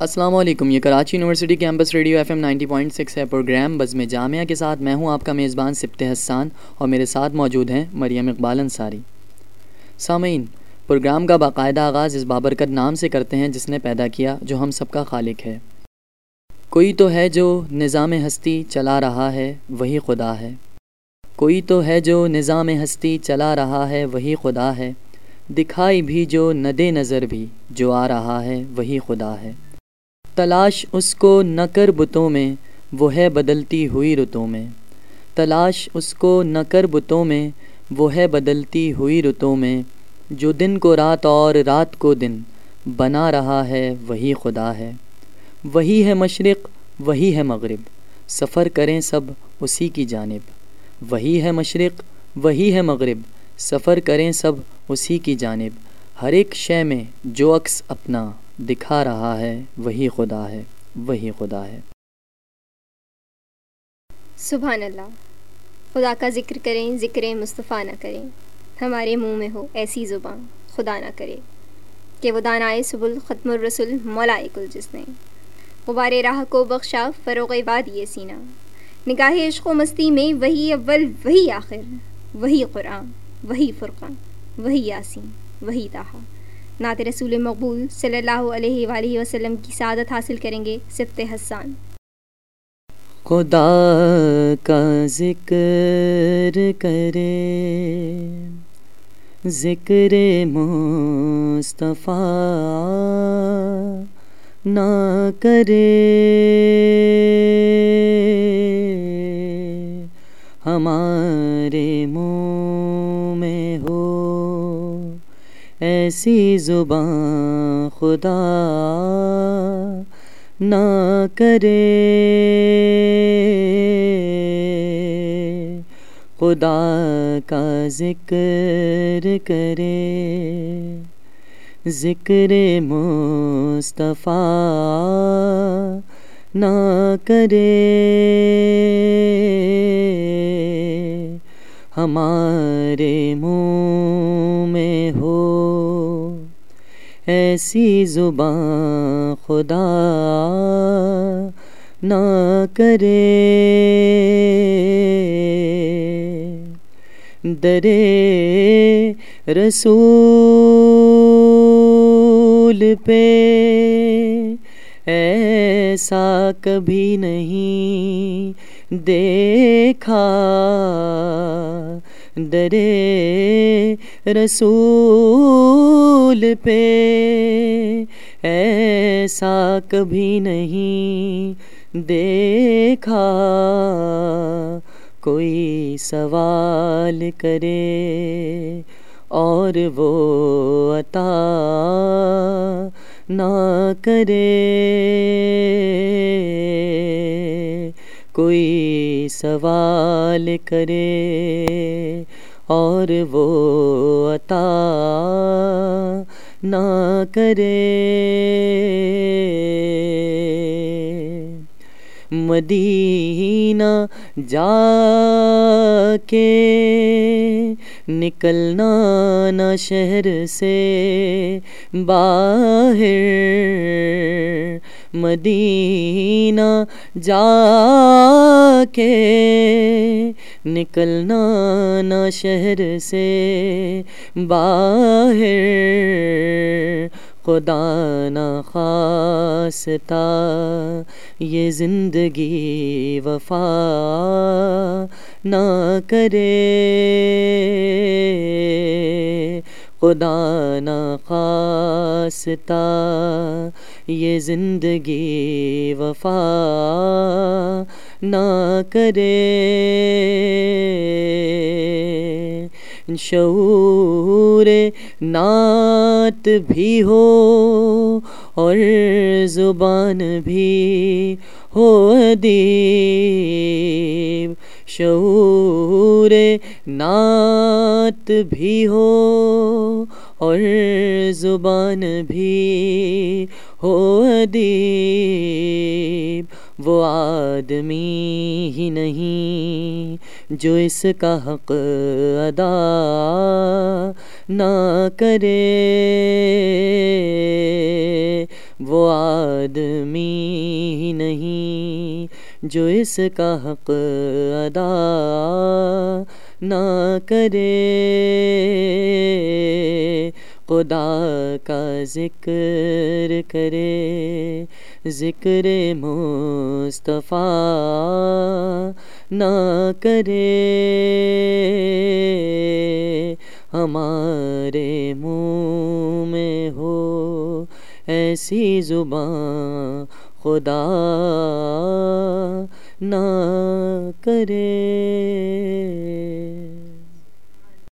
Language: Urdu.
السلام علیکم، یہ Karachi university campus radio F M ninety point six ہے۔ پروگرام بزم جامعہ کے ساتھ میں ہوں آپ کا میزبان سبت حسان اور میرے ساتھ موجود ہیں مریم اقبال انصاری۔ سامعین، پروگرام کا باقاعدہ آغاز اس بابرکت نام سے کرتے ہیں جس نے پیدا کیا جو ہم سب کا خالق ہے۔ کوئی تو ہے جو نظام ہستی چلا رہا ہے، وہی خدا ہے۔ کوئی تو ہے جو نظام ہستی چلا رہا ہے، وہی خدا ہے۔ دکھائی بھی جو ندے نظر بھی جو آ رہا ہے، وہی خدا ہے۔ تلاش اس کو نہ کر بتوں میں، وہ ہے بدلتی ہوئی رتوں میں۔ تلاش اس کو نہ کر بتوں میں، وہ ہے بدلتی ہوئی رتوں میں۔ جو دن کو رات اور رات کو دن، بنا رہا ہے، وہی خدا ہے۔ وہی ہے مشرق، وہی ہے مغرب۔ سفر کریں سب اسی کی جانب۔ وہی ہے مشرق، وہی ہے مغرب۔ سفر کریں سب اسی کی جانب۔ ہر ایک شے میں جو عکس اپنا۔ دکھا رہا ہے، وہی خدا ہے، وہی خدا ہے۔ سبحان اللہ۔ خدا کا ذکر کریں، ذکر مصطفیٰ نہ کریں۔ ہمارے منہ میں ہو ایسی زبان، خدا نہ کرے۔ کہ وہ دانائے سبل ختم الرسول مولا کل جس نے غبار راہ کو بخشا فروغ باد یہ سینہ نگاہ عشق و مستی میں وہی اول، وہی آخر۔ وہی قرآن، وہی فرقان، وہی یاسین، وہی تاہا نعت رسول مقبول صلی اللہ علیہ وآلہ وسلم کی سعادت حاصل کریں گے صفت حسان۔ خدا کا ذکر کرے، ذکر مصطفیٰ نہ کرے۔ ہمارے منہ میں ہو ایسی زباں خدا نہ کرے۔ خدا کا ذکر کرے۔ ذکر مصطفیٰ نہ کرے۔ ہمارے منہ میں ہو۔ ایسی زباں خدا نہ کرے۔ درے رسول پہ ایسا کبھی نہیں۔ دیکھا درے رسول پہ ایسا کبھی نہیں دیکھا۔ کوئی سوال کرے اور وہ عطا نہ کرے۔ کوئی سوال کرے اور وہ عطا نہ کرے۔ مدینہ جا کے نکلنا نہ شہر سے باہر۔ مدینہ جا کے نکلنا نہ شہر سے باہر۔ خدا نہ خاصتا یہ زندگی وفا نہ کرے۔ خدا نہ خاصتا یہ زندگی وفا نہ کرے۔ شعور نعت بھی ہو اور زبان بھی ہو ادیب۔ شعور نعت بھی ہو اور زبان بھی ہو ادیب، وہ آدمی ہی نہیں جو اس کا حق ادا نہ کرے۔ وہ آدمی ہی نہیں جو اس کا حق ادا نہ کرے۔ خدا کا ذکر کرے، ذکر مصطفیٰ نہ کرے۔ ہمارے منہ میں ہو ایسی زباں خدا نہ کرے۔